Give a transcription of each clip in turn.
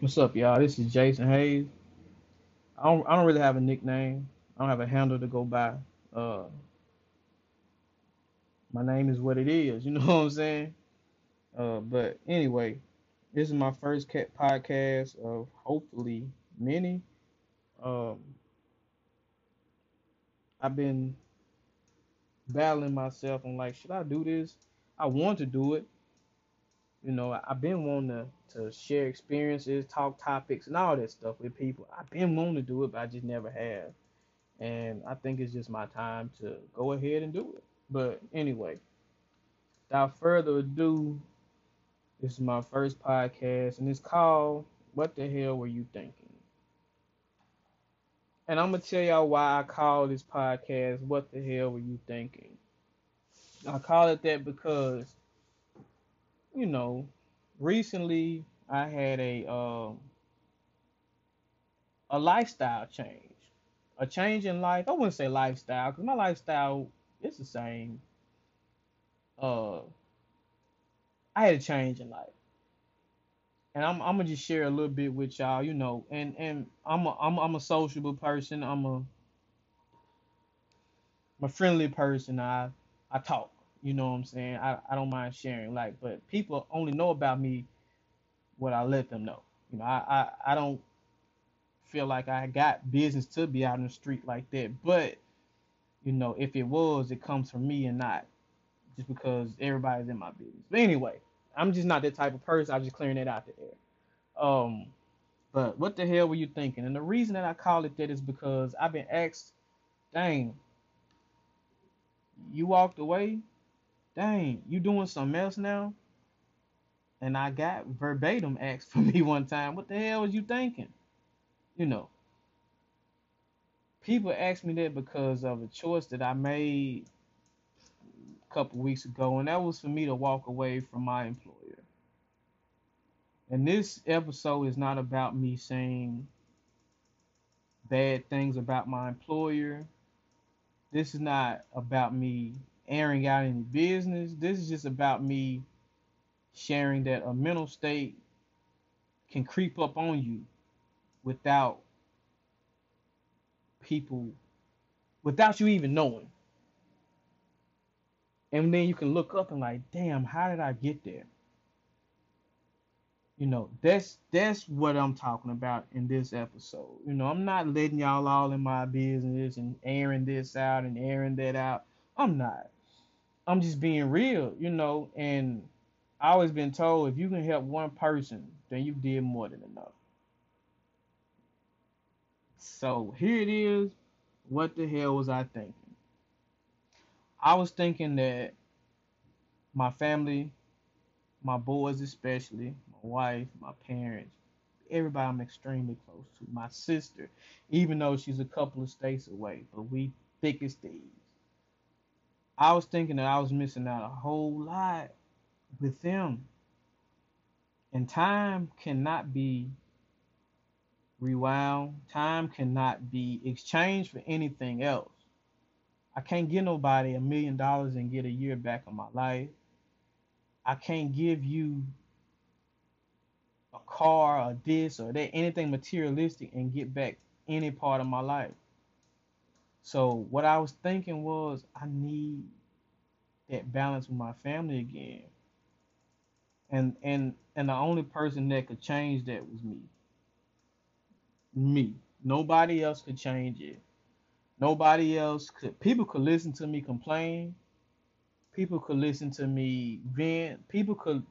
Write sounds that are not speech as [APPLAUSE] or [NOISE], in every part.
What's up, y'all? This is Jason Hayes. I don't I don't really have a nickname. I don't have a handle to go by. Uh, my name is what it is. You [LAUGHS] know what I'm saying? Uh, but anyway, this is my first cat podcast of hopefully many. Um, I've been battling myself. I'm like, should I do this? I want to do it. You know, I've been wanting to, to share experiences, talk topics, and all that stuff with people. I've been wanting to do it, but I just never have. And I think it's just my time to go ahead and do it. But anyway, without further ado, this is my first podcast, and it's called What the Hell Were You Thinking? And I'm going to tell y'all why I call this podcast What the Hell Were You Thinking? I call it that because, you know, recently I had a um a lifestyle change. A change in life. I wouldn't say lifestyle because my lifestyle is the same. Uh, I had a change in life, and I'm I'm gonna just share a little bit with y'all. You know, and and I'm a I'm I'm a sociable person. I'm a I'm a friendly person. I I talk. You know what I'm saying? I, I don't mind sharing. Like, but people only know about me what I let them know. You know, I, I, I don't feel like I got business to be out in the street like that. But, you know, if it was, it comes from me and not just because everybody's in my business. But anyway, I'm just not that type of person. I'm just clearing that out there. Um, but what the hell were you thinking? And the reason that I call it that is because I've been asked, dang, you walked away? Dang, you doing something else now? And I got verbatim asked for [LAUGHS] me one time, what the hell was you thinking? You know, people ask me that because of a choice that I made a couple weeks ago, and that was for me to walk away from my employer. And this episode is not about me saying bad things about my employer. This is not about me airing out any business. This is just about me sharing that a mental state can creep up on you without people, without you even knowing. And then you can look up and like, damn, how did I get there? You know, that's that's what I'm talking about in this episode. You know, I'm not letting y'all all in my business and airing this out and airing that out. I'm not. I'm just being real, you know, and I always been told if you can help one person, then you did more than enough. So here it is. What the hell was I thinking? I was thinking that my family, my boys especially, my wife, my parents, everybody I'm extremely close to, my sister, even though she's a couple of states away, but we thick as thieves. I was thinking that I was missing out a whole lot with them. And time cannot be rewound. Time cannot be exchanged for anything else. I can't give nobody a million dollars and get a year back of my life. I can't give you a car or this or that, anything materialistic and get back any part of my life. So what I was thinking was I need that balance with my family again. And and and the only person that could change that was me. Me. Nobody else could change it. Nobody else could people could listen to me complain. People could listen to me vent. People could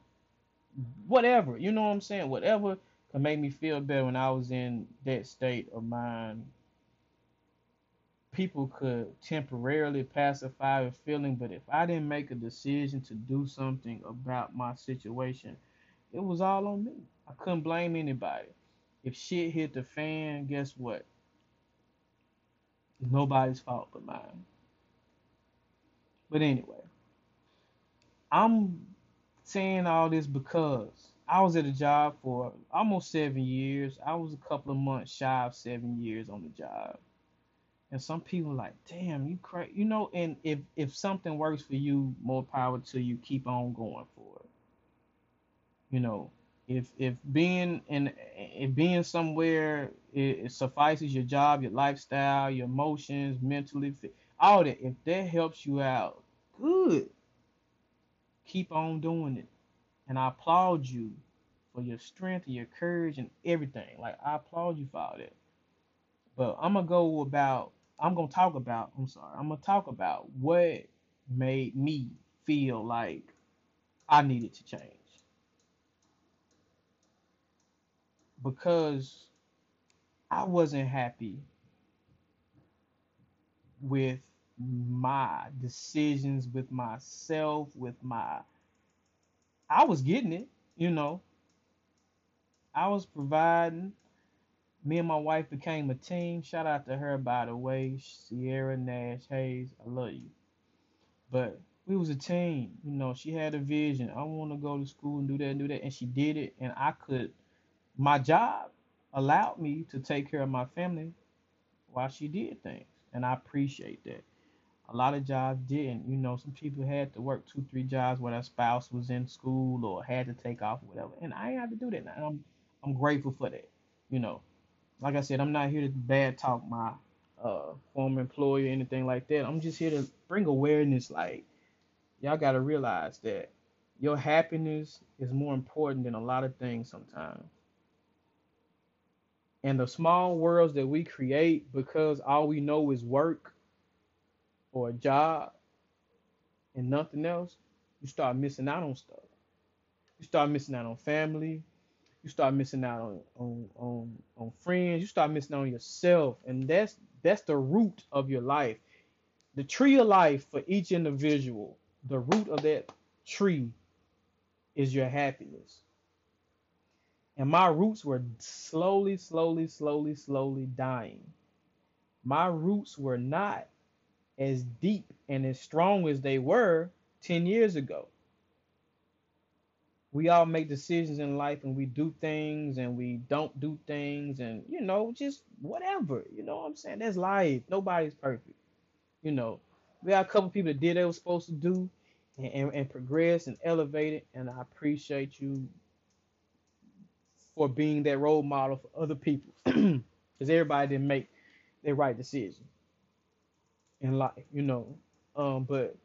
whatever, you know what I'm saying? Whatever could make me feel better when I was in that state of mind people could temporarily pacify a feeling, but if I didn't make a decision to do something about my situation, it was all on me. I couldn't blame anybody. If shit hit the fan, guess what? Nobody's fault but mine. But anyway, I'm saying all this because I was at a job for almost seven years. I was a couple of months shy of seven years on the job and some people like, damn, you crazy, you know. And if if something works for you, more power to you. Keep on going for it. You know, If if being in if being somewhere it, it suffices your job, your lifestyle, your emotions, mentally, all that. If that helps you out, good. Keep on doing it. And I applaud you for your strength and your courage and everything. Like I applaud you for all that. But I'm gonna go about. I'm gonna talk about. I'm sorry. I'm gonna talk about what made me feel like I needed to change because I wasn't happy with my decisions, with myself, with my. I was getting it, you know. I was providing. Me and my wife became a team. Shout out to her, by the way, Sierra Nash Hayes. I love you. But we was a team. You know, she had a vision. I want to go to school and do that and do that, and she did it. And I could. My job allowed me to take care of my family while she did things, and I appreciate that. A lot of jobs didn't. You know, some people had to work two, three jobs while their spouse was in school or had to take off or whatever. And I ain't have to do that. And I'm I'm grateful for that. You know, like I said, I'm not here to bad talk my uh former employer or anything like that. I'm just here to bring awareness. Like y'all got to realize that your happiness is more important than a lot of things sometimes. And the small worlds that we create because all we know is work or a job and nothing else, you start missing out on stuff. You start missing out on family. You start missing out on on on, on friends. You start missing on yourself, and that's that's the root of your life. The tree of life for each individual. The root of that tree is your happiness. And my roots were slowly, slowly, slowly, slowly dying. My roots were not as deep and as strong as they were 10 years ago. We all make decisions in life and we do things and we don't do things and, you know, just whatever. You know what I'm saying? That's life. Nobody's perfect. You know, we got a couple people that did what they were supposed to do and, and, and progress and elevate it. And I appreciate you for being that role model for other people [CLEARS THROAT] because everybody didn't make the right decision in life, you know. Um, but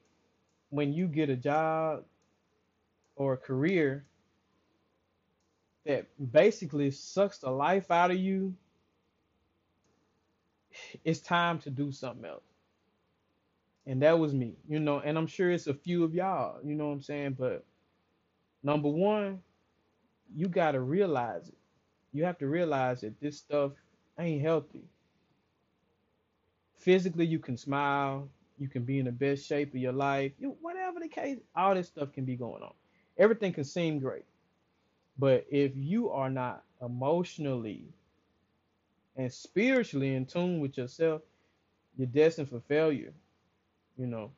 when you get a job or a career that basically sucks the life out of you, it's time to do something else. And that was me, you know, and I'm sure it's a few of y'all, you know what I'm saying? But number one, you got to realize it. You have to realize that this stuff ain't healthy. Physically, you can smile, you can be in the best shape of your life, you whatever the case, all this stuff can be going on. Everything can seem great. But if you are not emotionally and spiritually in tune with yourself, you're destined for failure, you know.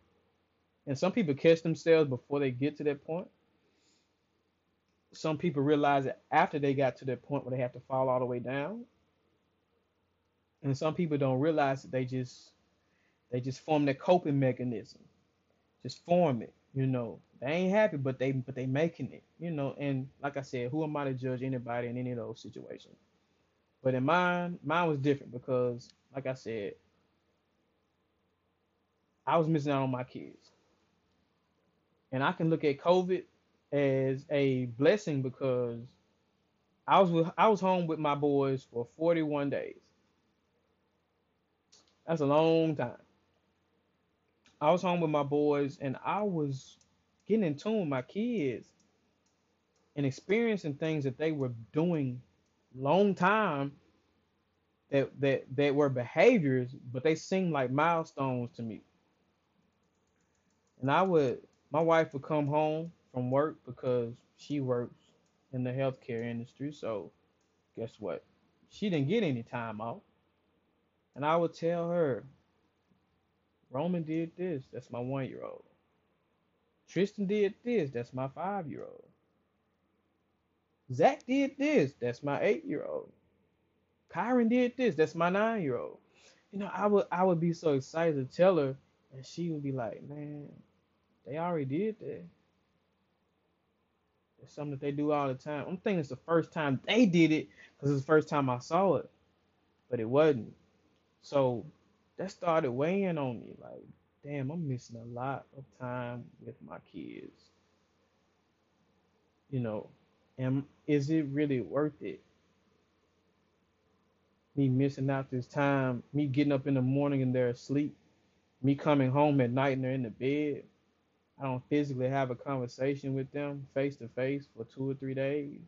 And some people catch themselves before they get to that point some people realize it after they got to that point where they have to fall all the way down. And some people don't realize that they just they just form that coping mechanism. Just form it, you know. They ain't happy, but they but they making it, you know. And like I said, who am I to judge anybody in any of those situations? But in mine, mine was different because, like I said, I was missing out on my kids. And I can look at COVID as a blessing because I was with, I was home with my boys for 41 days. That's a long time. I was home with my boys and I was getting in tune with my kids and experiencing things that they were doing long time that that that were behaviors, but they seemed like milestones to me. And I would my wife would come home from work because she works in the healthcare industry. So, guess what? She didn't get any time off. And I would tell her, Roman did this. That's my one year old. Tristan did this. That's my five year old. Zach did this. That's my eight year old. Kyron did this. That's my nine year old. You know, I would I would be so excited to tell her, and she would be like, "Man, they already did that. It's something that they do all the time. I'm thinking it's the first time they did it because it's the first time I saw it, but it wasn't. So that started weighing on me. Like, damn, I'm missing a lot of time with my kids. You know, and is it really worth it? Me missing out this time, me getting up in the morning and they're asleep, me coming home at night and they're in the bed. I don't physically have a conversation with them face to face for two or three days.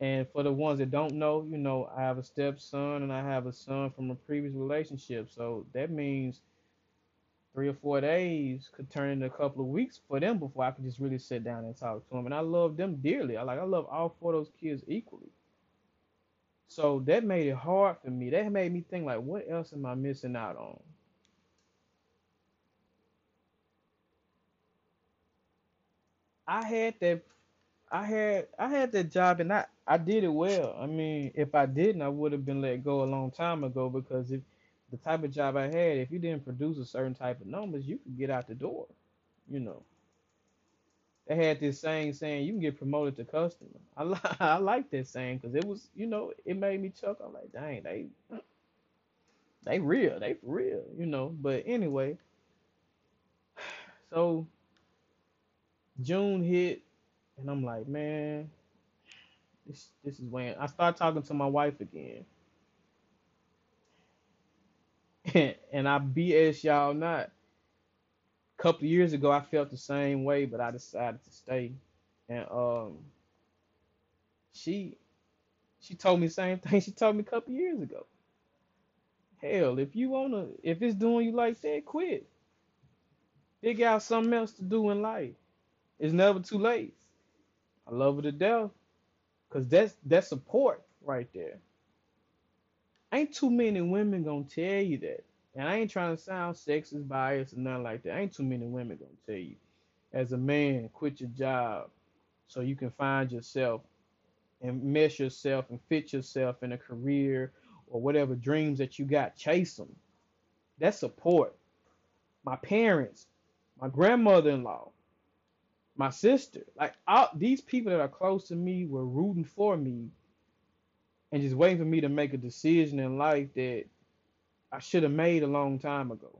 And for the ones that don't know, you know, I have a stepson and I have a son from a previous relationship. So that means three or four days could turn into a couple of weeks for them before I could just really sit down and talk to them. And I love them dearly. I like I love all four of those kids equally. So that made it hard for me. That made me think like, what else am I missing out on? I had that I had I had that job and I I did it well. I mean, if I didn't, I would have been let go a long time ago because if the type of job I had, if you didn't produce a certain type of numbers, you could get out the door. You know, they had this saying saying you can get promoted to customer. I li- [LAUGHS] I like that saying because it was you know it made me chuckle. I'm like, dang, they they real, they for real, you know. But anyway, [SIGHS] so June hit, and I'm like, man, this this is when I start talking to my wife again. [LAUGHS] and I BS y'all not. A couple years ago, I felt the same way, but I decided to stay. And um, she she told me the same [LAUGHS] thing she told me a couple years ago. Hell, if you wanna, if it's doing you like that, quit. Figure out something else to do in life. It's never too late. I love her to death, cause that's that's support right there. Ain't too many women gonna tell you that. And I ain't trying to sound sexist, biased, or nothing like that. Ain't too many women gonna tell you. As a man, quit your job so you can find yourself and mesh yourself and fit yourself in a career or whatever dreams that you got. Chase them. That's support. My parents, my grandmother-in-law, my sister, like all, these people that are close to me were rooting for me and just waiting for me to make a decision in life that I should have made a long time ago.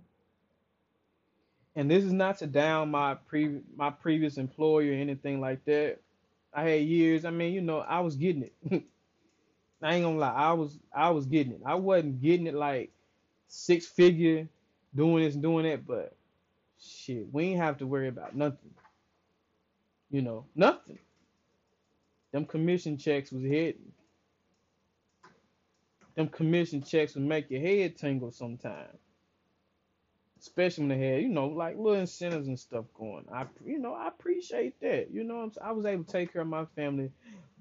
And this is not to down my pre my previous employer or anything like that. I had years. I mean, you know, I was getting it. [LAUGHS] I ain't gonna lie. I was I was getting it. I wasn't getting it like six figure doing this and doing that, but shit, we ain't have to worry about nothing. You know, nothing. Them commission checks was hitting. Them commission checks would make your head tingle sometimes. Especially when they had, you know, like little incentives and stuff going. I, you know, I appreciate that. You know, i was able to take care of my family,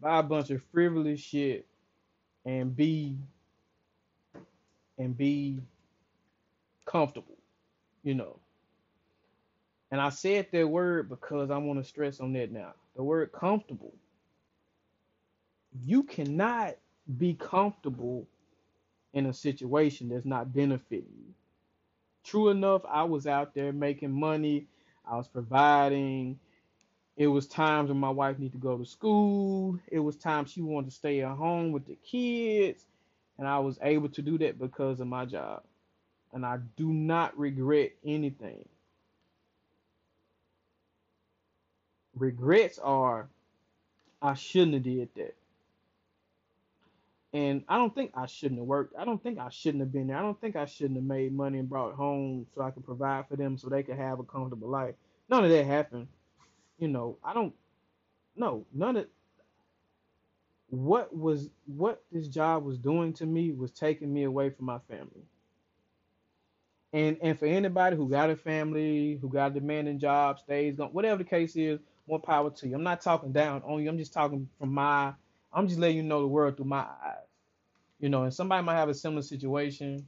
buy a bunch of frivolous shit, and be, and be comfortable. You know. And I said that word because I want to stress on that now. The word comfortable. You cannot be comfortable in a situation that's not benefiting you. True enough, I was out there making money, I was providing. It was times when my wife needed to go to school. It was times she wanted to stay at home with the kids. And I was able to do that because of my job. And I do not regret anything. Regrets are I shouldn't have did that. And I don't think I shouldn't have worked. I don't think I shouldn't have been there. I don't think I shouldn't have made money and brought home so I could provide for them so they could have a comfortable life. None of that happened. You know, I don't no, none of what was what this job was doing to me was taking me away from my family. And and for anybody who got a family, who got a demanding job, stays gone, whatever the case is, more power to you. I'm not talking down on you. I'm just talking from my I'm just letting you know the world through my eyes. You know, and somebody might have a similar situation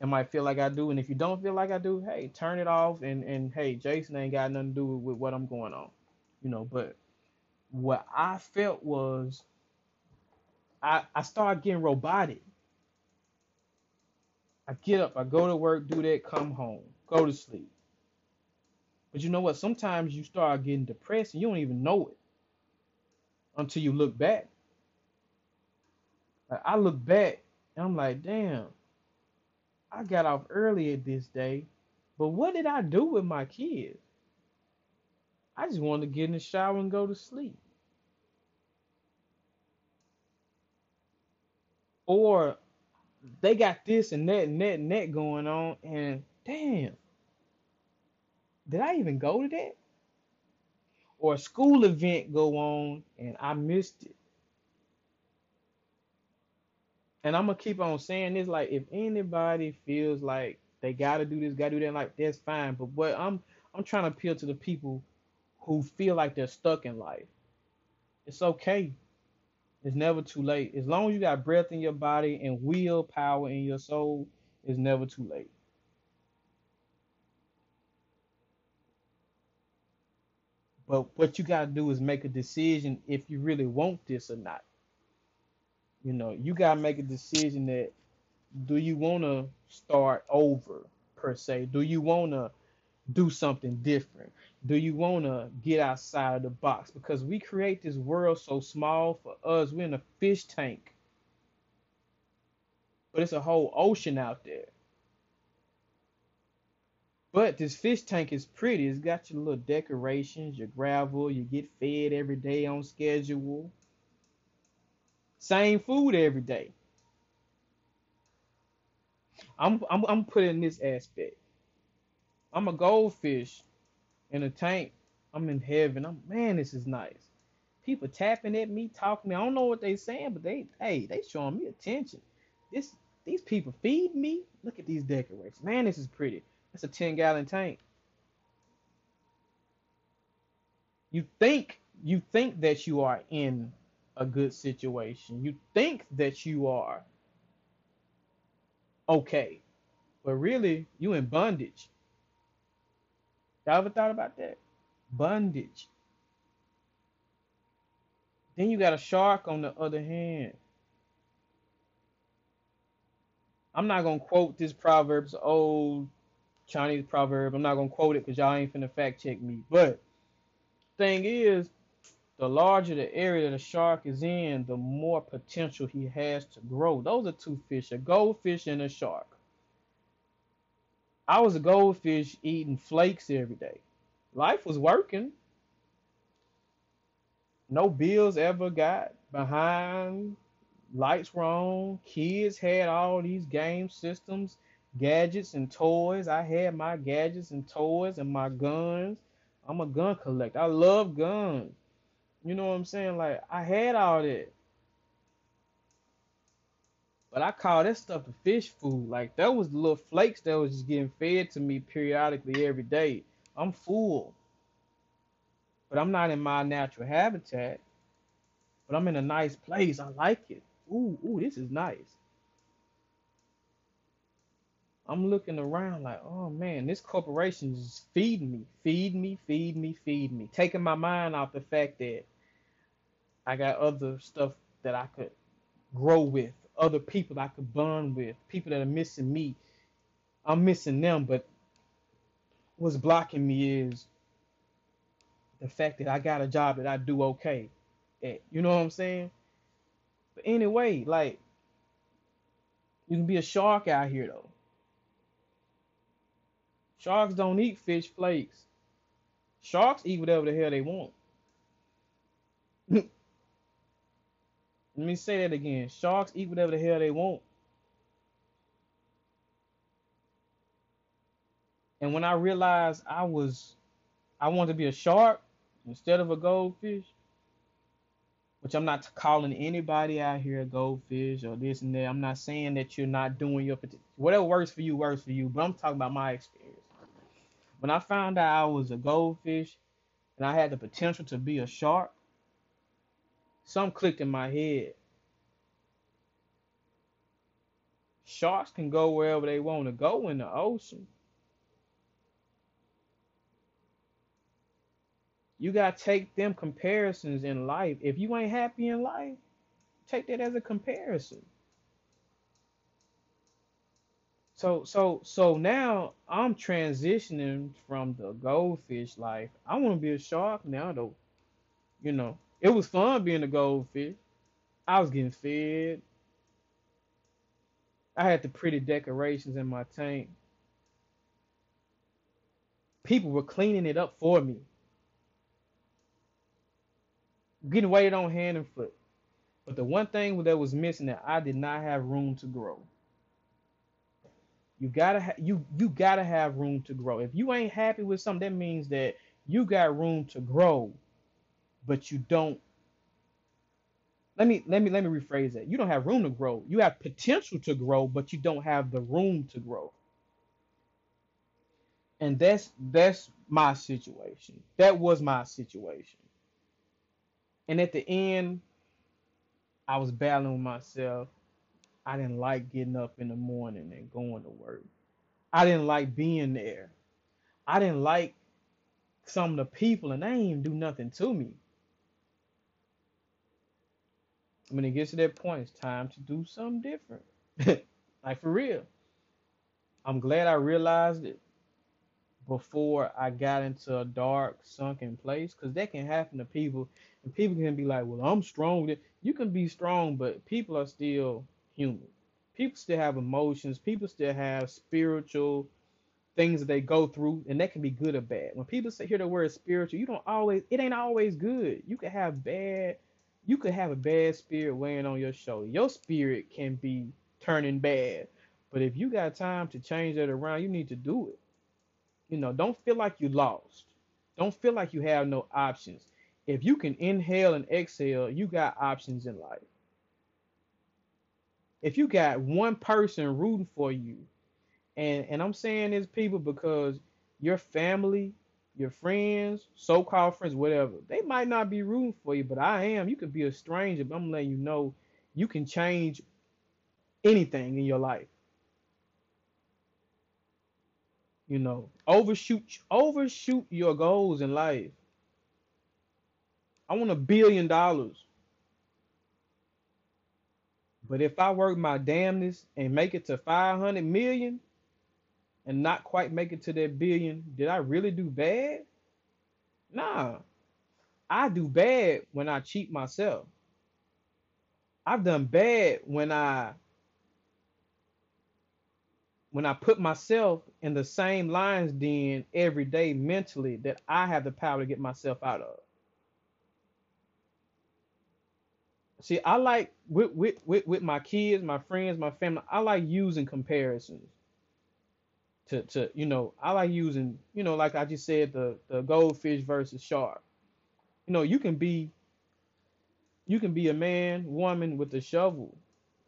and might feel like I do. And if you don't feel like I do, hey, turn it off and and hey, Jason ain't got nothing to do with what I'm going on. You know, but what I felt was I I started getting robotic. I get up, I go to work, do that, come home, go to sleep. But you know what? Sometimes you start getting depressed and you don't even know it until you look back. Like I look back and I'm like, damn, I got off earlier this day, but what did I do with my kids? I just wanted to get in the shower and go to sleep. Or they got this and that and that and that going on, and damn, did I even go to that? Or a school event go on and I missed it. And I'm gonna keep on saying this, like if anybody feels like they gotta do this, gotta do that, like that's fine. But what I'm I'm trying to appeal to the people who feel like they're stuck in life. It's okay. It's never too late. As long as you got breath in your body and willpower in your soul, it's never too late. But what you gotta do is make a decision if you really want this or not. You know, you gotta make a decision that do you wanna start over per se? Do you wanna do something different? Do you wanna get outside of the box? Because we create this world so small for us. We're in a fish tank, but it's a whole ocean out there. But this fish tank is pretty. It's got your little decorations, your gravel, you get fed every day on schedule. Same food every day. I'm I'm I'm putting this aspect. I'm a goldfish in a tank. I'm in heaven. I'm man, this is nice. People tapping at me, talking to me. I don't know what they're saying, but they hey, they showing me attention. This these people feed me. Look at these decorations. Man, this is pretty. It's a 10 gallon tank. You think you think that you are in a good situation. You think that you are okay. But really, you in bondage. Y'all ever thought about that? Bondage. Then you got a shark on the other hand. I'm not gonna quote this proverb's old Chinese proverb. I'm not gonna quote it because y'all ain't finna fact check me. But thing is, the larger the area the shark is in, the more potential he has to grow. Those are two fish, a goldfish and a shark. I was a goldfish eating flakes every day. Life was working. No bills ever got behind. Lights were on. Kids had all these game systems gadgets and toys. I had my gadgets and toys and my guns. I'm a gun collector. I love guns. You know what I'm saying? Like I had all that. But I call that stuff the fish food. Like that was the little flakes that was just getting fed to me periodically every day. I'm full. But I'm not in my natural habitat. But I'm in a nice place. I like it. Ooh, ooh, this is nice. I'm looking around like, oh man, this corporation is feeding me, feed me, feed me, feed me, taking my mind off the fact that I got other stuff that I could grow with, other people I could bond with, people that are missing me. I'm missing them, but what's blocking me is the fact that I got a job that I do okay at. You know what I'm saying? But anyway, like you can be a shark out here though. Sharks don't eat fish flakes. Sharks eat whatever the hell they want. [LAUGHS] Let me say that again. Sharks eat whatever the hell they want. And when I realized I was, I wanted to be a shark instead of a goldfish, which I'm not calling anybody out here a goldfish or this and that. I'm not saying that you're not doing your whatever works for you works for you, but I'm talking about my experience. When I found out I was a goldfish and I had the potential to be a shark, something clicked in my head. Sharks can go wherever they want to go in the ocean. You got to take them comparisons in life. If you ain't happy in life, take that as a comparison. So so so now I'm transitioning from the goldfish life. I want to be a shark now though. You know, it was fun being a goldfish. I was getting fed. I had the pretty decorations in my tank. People were cleaning it up for me, getting weighted on hand and foot. But the one thing that was missing that I did not have room to grow. You gotta ha- you you gotta have room to grow. If you ain't happy with something, that means that you got room to grow, but you don't. Let me let me let me rephrase that. You don't have room to grow. You have potential to grow, but you don't have the room to grow. And that's that's my situation. That was my situation. And at the end, I was battling with myself. I didn't like getting up in the morning and going to work. I didn't like being there. I didn't like some of the people, and they ain't even do nothing to me. When it gets to that point, it's time to do something different. [LAUGHS] like for real. I'm glad I realized it before I got into a dark, sunken place, because that can happen to people, and people can be like, "Well, I'm strong." You can be strong, but people are still human. People still have emotions. People still have spiritual things that they go through, and that can be good or bad. When people say hear the word spiritual, you don't always. It ain't always good. You could have bad. You could have a bad spirit weighing on your shoulder. Your spirit can be turning bad, but if you got time to change that around, you need to do it you know, don't feel like you lost. Don't feel like you have no options. If you can inhale and exhale, you got options in life. If you got one person rooting for you, and and I'm saying this people because your family, your friends, so-called friends, whatever, they might not be rooting for you, but I am. You could be a stranger, but I'm letting you know you can change anything in your life. You know, overshoot overshoot your goals in life. I want a billion dollars. But if I work my damnedest and make it to 500 million and not quite make it to that billion, did I really do bad? Nah. I do bad when I cheat myself. I've done bad when I when I put myself in the same lines den every day mentally that I have the power to get myself out of. See, I like with with with, with my kids, my friends, my family, I like using comparisons to to you know, I like using, you know, like I just said the the goldfish versus shark. You know, you can be you can be a man, woman with a shovel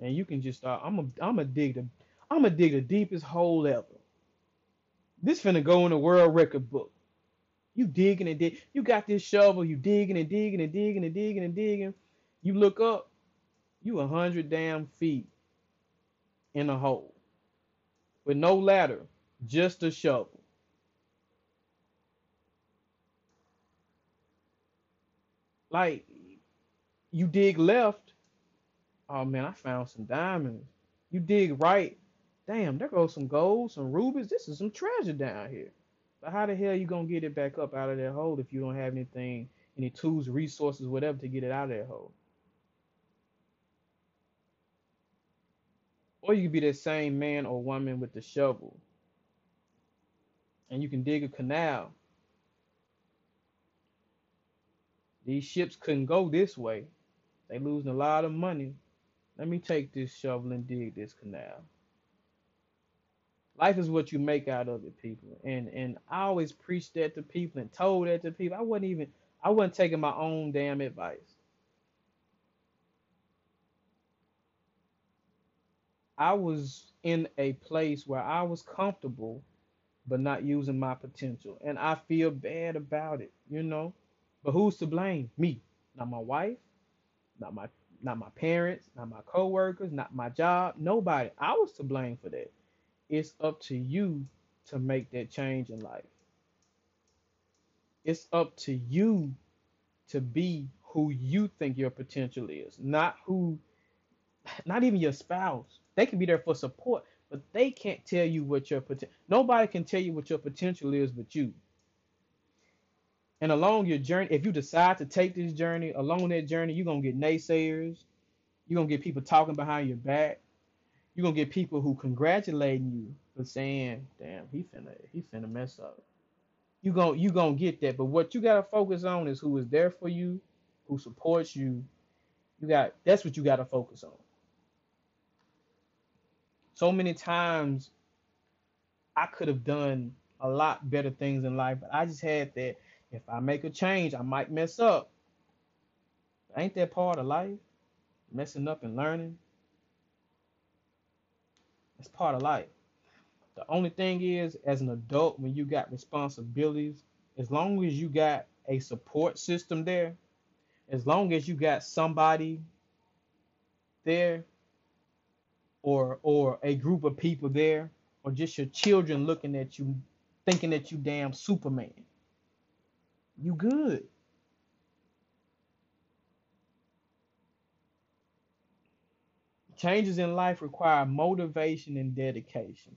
and you can just start I'm a I'm a dig the I'm gonna dig the deepest hole ever. This finna go in the world record book. You digging and dig. You got this shovel. You digging and digging and digging and digging and digging. You look up. You a hundred damn feet in a hole with no ladder, just a shovel. Like you dig left. Oh man, I found some diamonds. You dig right. Damn, there goes some gold, some rubies. This is some treasure down here. But how the hell you gonna get it back up out of that hole if you don't have anything, any tools, resources, whatever to get it out of that hole? Or you could be that same man or woman with the shovel, and you can dig a canal. These ships couldn't go this way. They losing a lot of money. Let me take this shovel and dig this canal. Life is what you make out of it, people. And and I always preached that to people and told that to people. I wasn't even I wasn't taking my own damn advice. I was in a place where I was comfortable but not using my potential. And I feel bad about it, you know. But who's to blame? Me. Not my wife, not my not my parents, not my coworkers, not my job, nobody. I was to blame for that. It's up to you to make that change in life. It's up to you to be who you think your potential is, not who, not even your spouse. They can be there for support, but they can't tell you what your potential. Nobody can tell you what your potential is but you. And along your journey, if you decide to take this journey, along that journey, you're gonna get naysayers. You're gonna get people talking behind your back. You're gonna get people who congratulating you for saying, "Damn, he finna, he finna mess up." You gon' you gonna get that. But what you gotta focus on is who is there for you, who supports you. You got that's what you gotta focus on. So many times I could have done a lot better things in life, but I just had that if I make a change, I might mess up. Ain't that part of life? Messing up and learning. It's part of life. The only thing is, as an adult, when you got responsibilities, as long as you got a support system there, as long as you got somebody there, or or a group of people there, or just your children looking at you, thinking that you damn Superman, you good. Changes in life require motivation and dedication.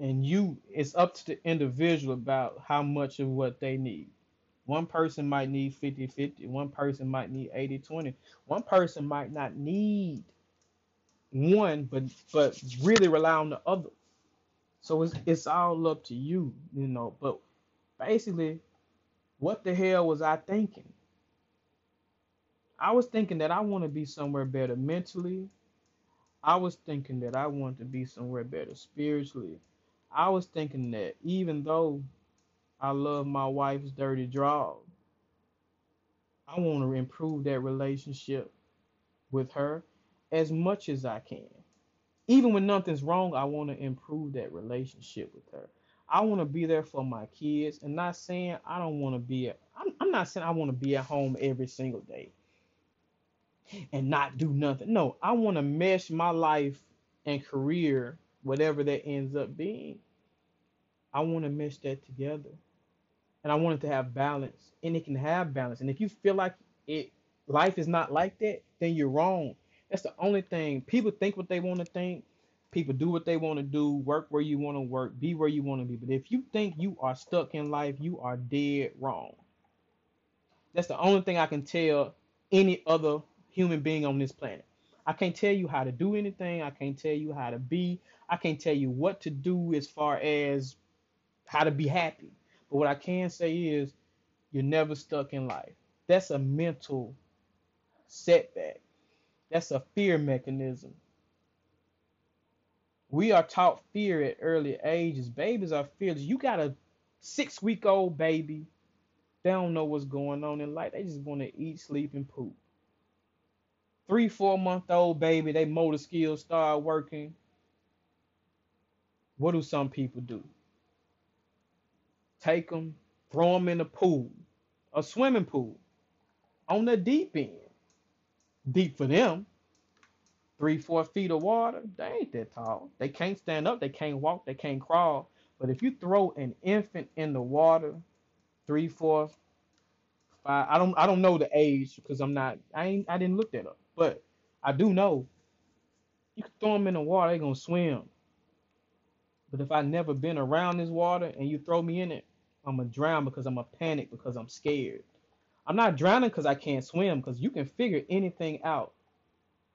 And you, it's up to the individual about how much of what they need. One person might need 50 50, one person might need 80 20, one person might not need one, but but really rely on the other. So it's it's all up to you, you know. But basically, what the hell was I thinking? I was thinking that I want to be somewhere better mentally. I was thinking that I want to be somewhere better spiritually. I was thinking that even though I love my wife's dirty draw, I want to improve that relationship with her as much as I can. Even when nothing's wrong, I want to improve that relationship with her. I want to be there for my kids and not saying I don't want to be at, I'm, I'm not saying I want to be at home every single day and not do nothing. No, I want to mesh my life and career, whatever that ends up being. I want to mesh that together. And I want it to have balance. And it can have balance. And if you feel like it life is not like that, then you're wrong. That's the only thing. People think what they want to think. People do what they want to do, work where you want to work, be where you want to be. But if you think you are stuck in life, you are dead wrong. That's the only thing I can tell any other human being on this planet. I can't tell you how to do anything. I can't tell you how to be. I can't tell you what to do as far as how to be happy. But what I can say is you're never stuck in life. That's a mental setback. That's a fear mechanism. We are taught fear at early ages. Babies are fearless. You got a six week old baby. They don't know what's going on in life. They just want to eat, sleep, and poop. Three, four month old baby, they motor skills start working. What do some people do? Take them, throw them in a pool, a swimming pool, on the deep end. Deep for them. Three, four feet of water, they ain't that tall. They can't stand up, they can't walk, they can't crawl. But if you throw an infant in the water, three, four, five, I don't I don't know the age because I'm not I ain't I didn't look that up. But I do know you can throw them in the water, they're gonna swim. But if I never been around this water and you throw me in it, I'm gonna drown because I'm a panic because I'm scared. I'm not drowning because I can't swim because you can figure anything out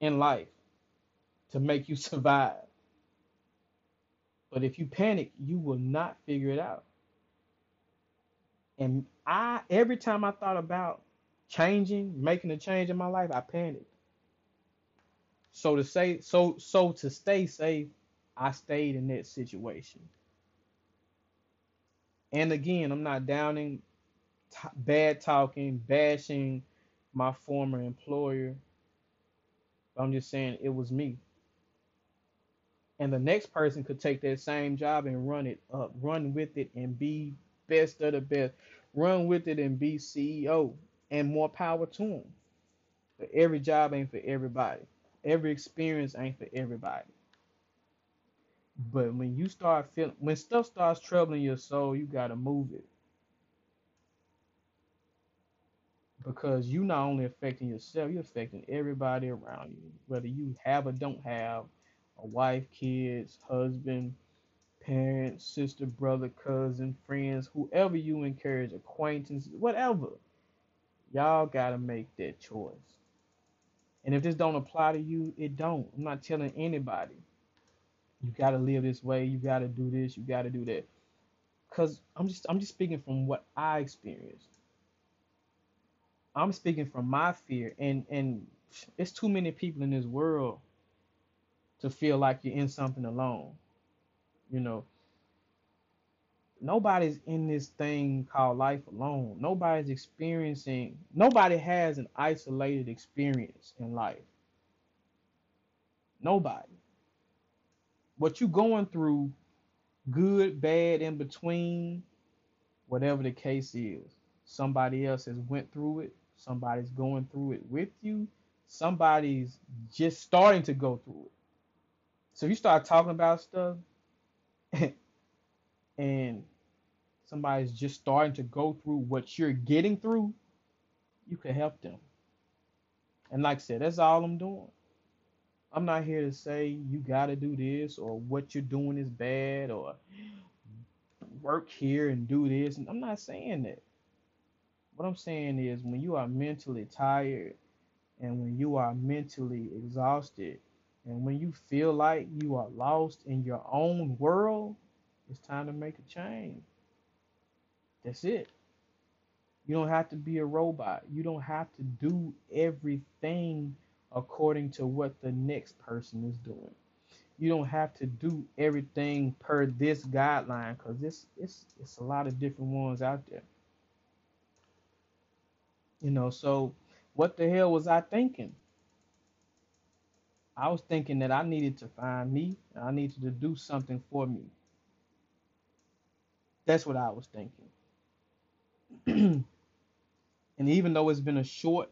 in life to make you [LAUGHS] survive. But if you panic, you will not figure it out. And I every time I thought about changing, making a change in my life, I panicked. So to say so so to stay safe, I stayed in that situation. And again, I'm not downing, t- bad talking, bashing my former employer. I'm just saying it was me. And the next person could take that same job and run it up, run with it and be best of the best. Run with it and be CEO and more power to them. But every job ain't for everybody. Every experience ain't for everybody. But when you start feeling, when stuff starts troubling your soul, you gotta move it. because you not only affecting yourself, you're affecting everybody around you, whether you have or don't have a wife, kids, husband, parents, sister, brother, cousin, friends, whoever you encourage, acquaintances, whatever. Y'all gotta make that choice. And if this don't apply to you, it don't. I'm not telling anybody. You gotta live this way, you gotta do this, you gotta do that. Cause I'm just I'm just speaking from what I experienced. I'm speaking from my fear and and it's too many people in this world to feel like you're in something alone. You know, nobody's in this thing called life alone. Nobody's experiencing, nobody has an isolated experience in life. Nobody. What you going through, good, bad, in between, whatever the case is, somebody else has went through it. Somebody's going through it with you. Somebody's just starting to go through it. So you start talking about stuff [LAUGHS] and somebody's just starting to go through what you're getting through, you can help them. And like I said, that's all I'm doing. I'm not here to say you got to do this or what you're doing is bad or work here and do this. I'm not saying that. What I'm saying is when you are mentally tired and when you are mentally exhausted and when you feel like you are lost in your own world, it's time to make a change. That's it. You don't have to be a robot. You don't have to do everything according to what the next person is doing. You don't have to do everything per this guideline because it's it's it's a lot of different ones out there. You know, so what the hell was I thinking? I was thinking that I needed to find me. I needed to do something for me. That's what I was thinking. [CLEARS THROAT] and even though it's been a short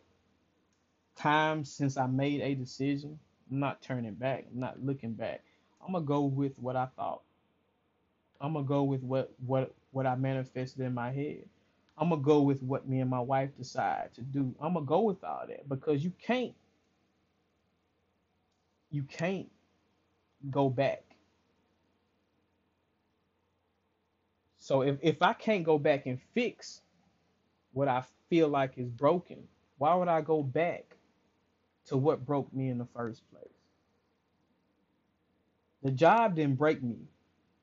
time since I made a decision, I'm not turning back. I'm not looking back. I'm gonna go with what I thought. I'm gonna go with what what what I manifested in my head. I'm gonna go with what me and my wife decide to do. I'm gonna go with all that because you can't you can't go back. So if, if I can't go back and fix what I feel like is broken, why would I go back to what broke me in the first place? The job didn't break me.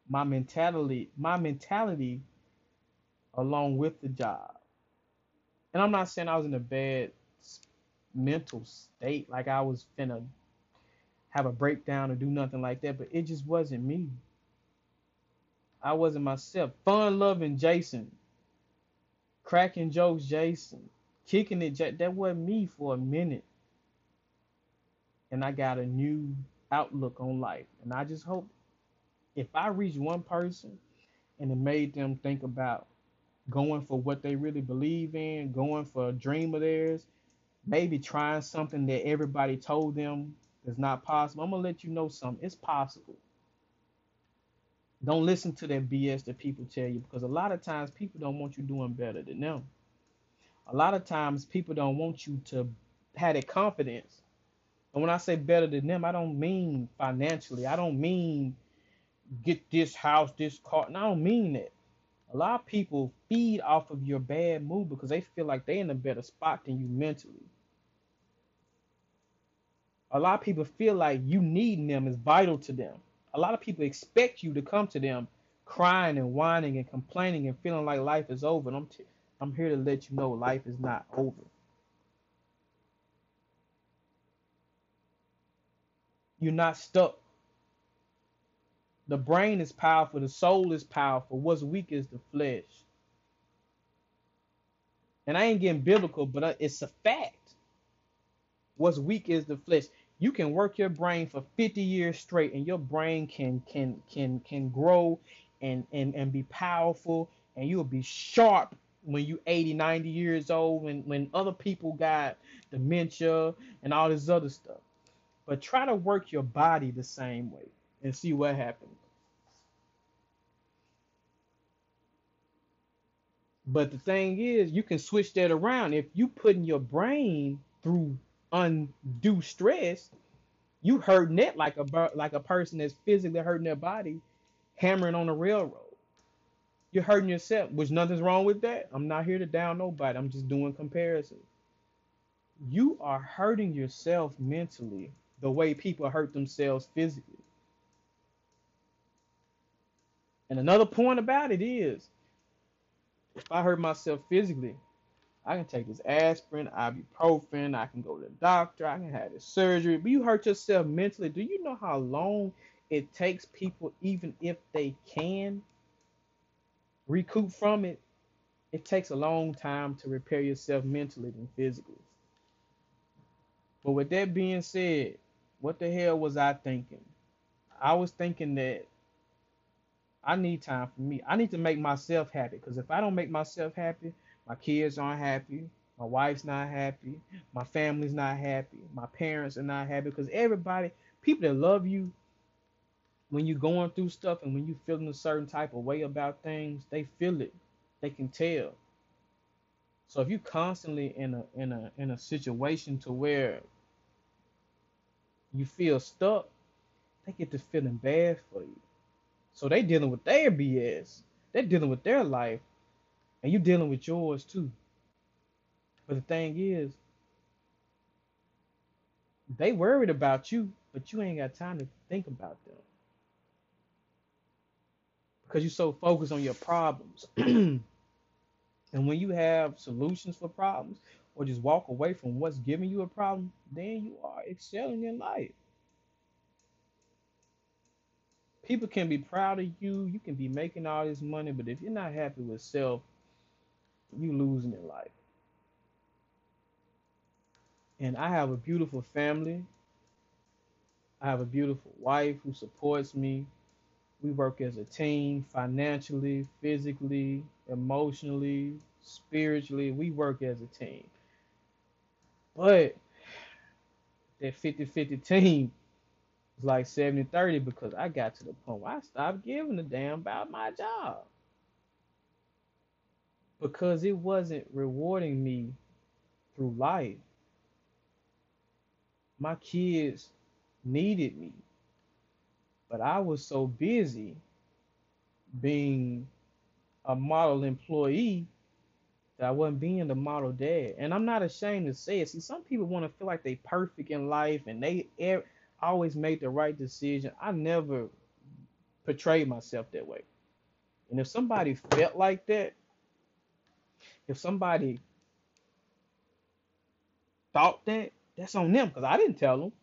My mentality, my mentality along with the job. And I'm not saying I was in a bad mental state, like I was finna have a breakdown or do nothing like that, but it just wasn't me. I wasn't myself. Fun loving Jason cracking jokes, Jason, kicking it. That wasn't me for a minute. And I got a new outlook on life. And I just hope if I reach one person and it made them think about going for what they really believe in, going for a dream of theirs, maybe trying something that everybody told them is not possible. I'm gonna let you know something. It's possible. Don't listen to that BS that people tell you because a lot of times people don't want you doing better than them. A lot of times people don't want you to have that confidence. And when I say better than them, I don't mean financially. I don't mean get this house, this car. And I don't mean that. A lot of people feed off of your bad mood because they feel like they're in a better spot than you mentally. A lot of people feel like you needing them is vital to them a lot of people expect you to come to them crying and whining and complaining and feeling like life is over. And I'm t- I'm here to let you know life is not over. You're not stuck. The brain is powerful, the soul is powerful. What's weak is the flesh. And I ain't getting biblical, but uh, it's a fact. What's weak is the flesh you can work your brain for 50 years straight and your brain can can can can grow and and and be powerful and you'll be sharp when you 80 90 years old when when other people got dementia and all this other stuff but try to work your body the same way and see what happens But the thing is, you can switch that around. If you putting your brain through undue stress, you hurting it like a like a person that's physically hurting their body, hammering on a railroad. You're hurting yourself, which nothing's wrong with that. I'm not here to down nobody. I'm just doing comparison. You are hurting yourself mentally the way people hurt themselves physically. And another point about it is, if I hurt myself physically, I can take this aspirin, ibuprofen, I can go to the doctor, I can have this surgery. But you hurt yourself mentally. Do you know how long it takes people, even if they can recoup from it? It takes a long time to repair yourself mentally than physically. But with that being said, what the hell was I thinking? I was thinking that I need time for me. I need to make myself happy because if I don't make myself happy, my kids aren't happy, my wife's not happy, my family's not happy, my parents are not happy because everybody, people that love you, when you're going through stuff and when you're feeling a certain type of way about things, they feel it. They can tell. So if you're constantly in a in a in a situation to where you feel stuck, they get to feeling bad for you. So they dealing with their BS. They're dealing with their life, and you dealing with yours too. But the thing is, they worried about you, but you ain't got time to think about them because you're so focused on your problems. [CLEARS THROAT] and when you have solutions for problems, or just walk away from what's giving you a problem, then you are excelling in life. People can be proud of you. You can be making all this money, but if you're not happy with self, you're losing in life. And I have a beautiful family. I have a beautiful wife who supports me. We work as a team financially, physically, emotionally, spiritually. We work as a team. But that 50 50 team was like 70 30 because I got to the point where I stopped giving a damn about my job because it wasn't rewarding me through life. My kids needed me, but I was so busy being a model employee that I wasn't being the model dad. And I'm not ashamed to say it. See, some people want to feel like they're perfect in life and they e- always make the right decision. I never portrayed myself that way. And if somebody felt like that, if somebody thought that, that's on them because I didn't tell them,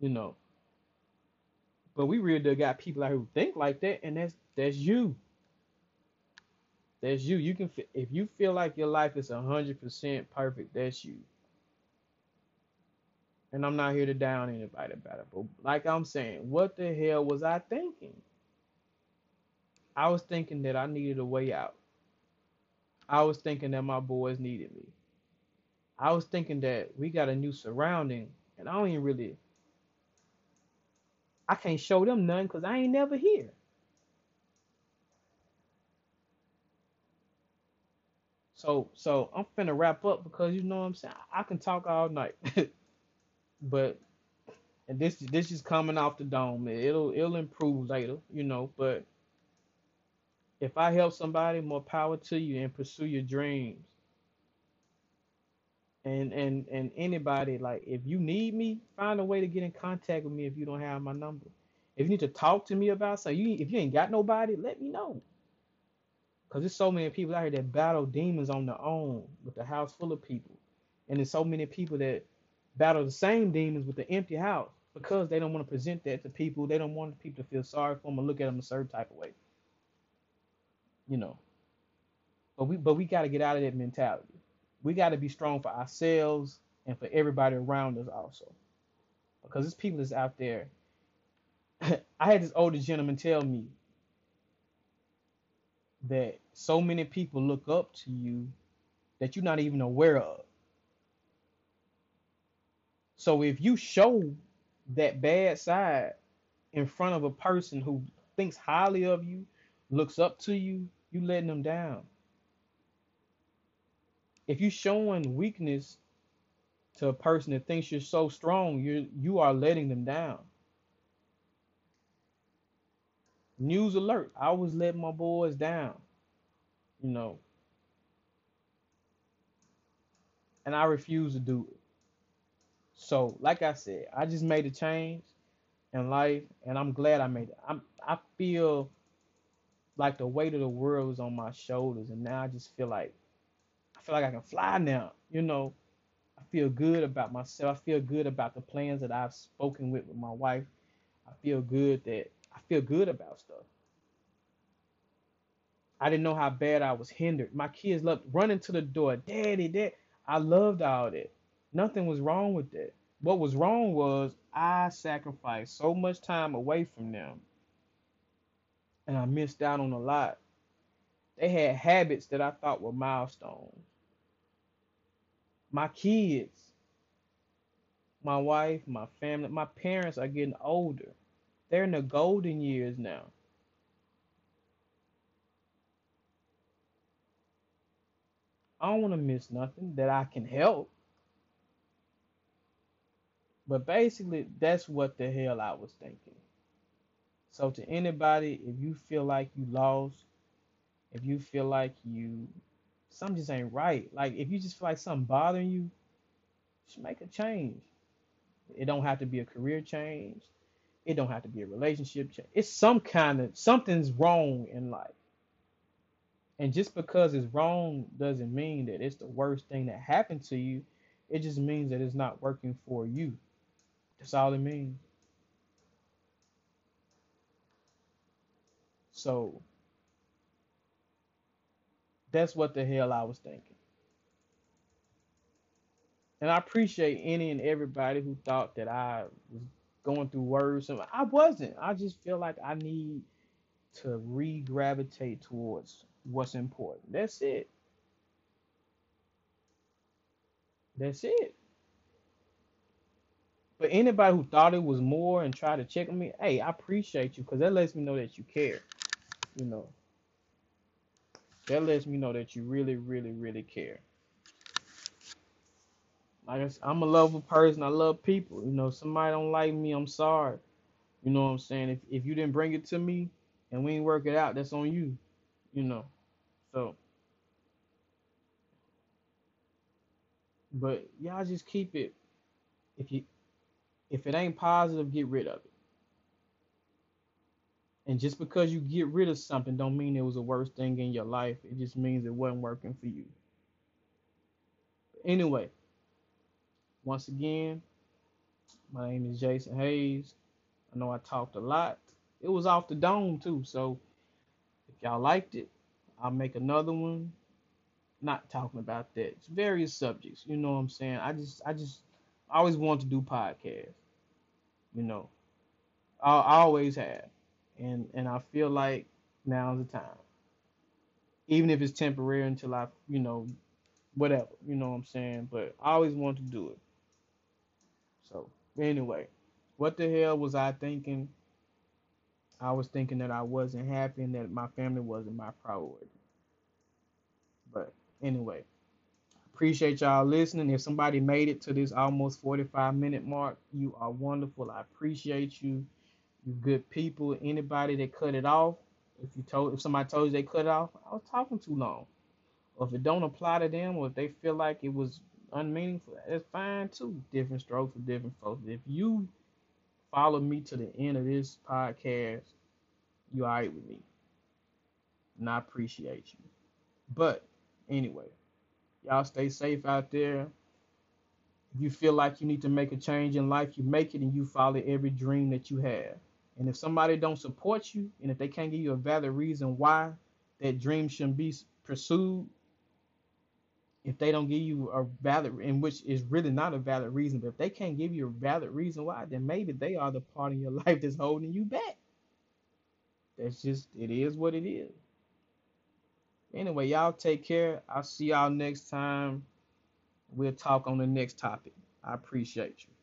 you know. But we really got people out who think like that, and that's that's you. That's you. You can if you feel like your life is hundred percent perfect, that's you. And I'm not here to down anybody about it. But like I'm saying, what the hell was I thinking? I was thinking that I needed a way out. I was thinking that my boys needed me. I was thinking that we got a new surrounding, and I don't even really. I can't show them none because I ain't never here. So so I'm finna wrap up because you know what I'm saying. I can talk all night, [LAUGHS] but and this this is coming off the dome. It'll it'll improve later, you know. But if I help somebody, more power to you and pursue your dreams. And and and anybody like if you need me, find a way to get in contact with me if you don't have my number. If you need to talk to me about something, you if you ain't got nobody, let me know. Cause there's so many people out here that battle demons on their own with a house full of people. And there's so many people that battle the same demons with the empty house because they don't want to present that to people. They don't want people to feel sorry for them or look at them a certain type of way. You know. But we but we got to get out of that mentality. We got to be strong for ourselves and for everybody around us also. Because there's people that's out there. [CLEARS THROAT] I had this older gentleman tell me that so many people look up to you that you're not even aware of. So if you show that bad side in front of a person who thinks highly of you, looks up to you, You letting them down. If you're showing weakness to a person that thinks you're so strong, you you are letting them down. News alert. I was letting my boys down, you know, and I refuse to do it. So, like I said, I just made a change in life, and I'm glad I made it. I'm I feel like the weight of the world was on my shoulders, and now I just feel like I feel like I can fly now. You know, I feel good about myself. I feel good about the plans that I've spoken with with my wife. I feel good that I feel good about stuff. I didn't know how bad I was hindered. My kids loved running to the door, Daddy, Dad. I loved all that. Nothing was wrong with that. What was wrong was I sacrificed so much time away from them and I missed out on a lot. They had habits that I thought were milestones. My kids, my wife, my family, my parents are getting older. They're in the golden years now. I don't want to miss nothing that I can help. But basically, that's what the hell I was thinking. So, to anybody, if you feel like you lost, if you feel like you something just ain't right, like if you just feel like something bothering you, just make a change. It don't have to be a career change. It don't have to be a relationship change. It's some kind of something's wrong in life. And just because it's wrong doesn't mean that it's the worst thing that happened to you. It just means that it's not working for you. That's all it means. So that's what the hell I was thinking. And I appreciate any and everybody who thought that I was going through words. I wasn't. I just feel like I need to re gravitate towards what's important. That's it. That's it. But anybody who thought it was more and tried to check on me, hey, I appreciate you because that lets me know that you care. You know, that lets me know that you really, really, really care. Like I said, I'm a lovable person. I love people. You know, somebody don't like me, I'm sorry. You know what I'm saying? If if you didn't bring it to me and we ain't work it out, that's on you. You know. So, but y'all just keep it. If you if it ain't positive, get rid of it. And just because you get rid of something don't mean it was the worst thing in your life. It just means it wasn't working for you. Anyway, once again, my name is Jason Hayes. I know I talked a lot. It was off the dome too, so if y'all liked it, I'll make another one. Not talking about that. It's various subjects. You know what I'm saying? I just I just I always want to do podcasts. You know. I, I always have. And and I feel like now's the time. Even if it's temporary until I, you know, whatever, you know what I'm saying? But I always want to do it. So anyway, what the hell was I thinking? I was thinking that I wasn't happy and that my family wasn't my priority. But anyway, appreciate y'all listening. If somebody made it to this almost 45 minute mark, you are wonderful. I appreciate you. You good people. Anybody that cut it off, if you told if somebody told you they cut off, I was talking too long. Or if it don't apply to them, or if they feel like it was unmeaningful, that's fine too. Different strokes for different folks. If you follow me to the end of this podcast, you all right with me. And I appreciate you. But anyway, y'all stay safe out there. If you feel like you need to make a change in life, you make it and you follow every dream that you have. And if somebody don't support you, and if they can't give you a valid reason why that dream shouldn't be pursued, if they don't give you a valid, in which is really not a valid reason, but if they can't give you a valid reason why, then maybe they are the part of your [LAUGHS] life that's holding you back. That's just, it is what it is. Anyway, y'all take care. I'll see y'all next time. We'll talk on the next topic. I appreciate you.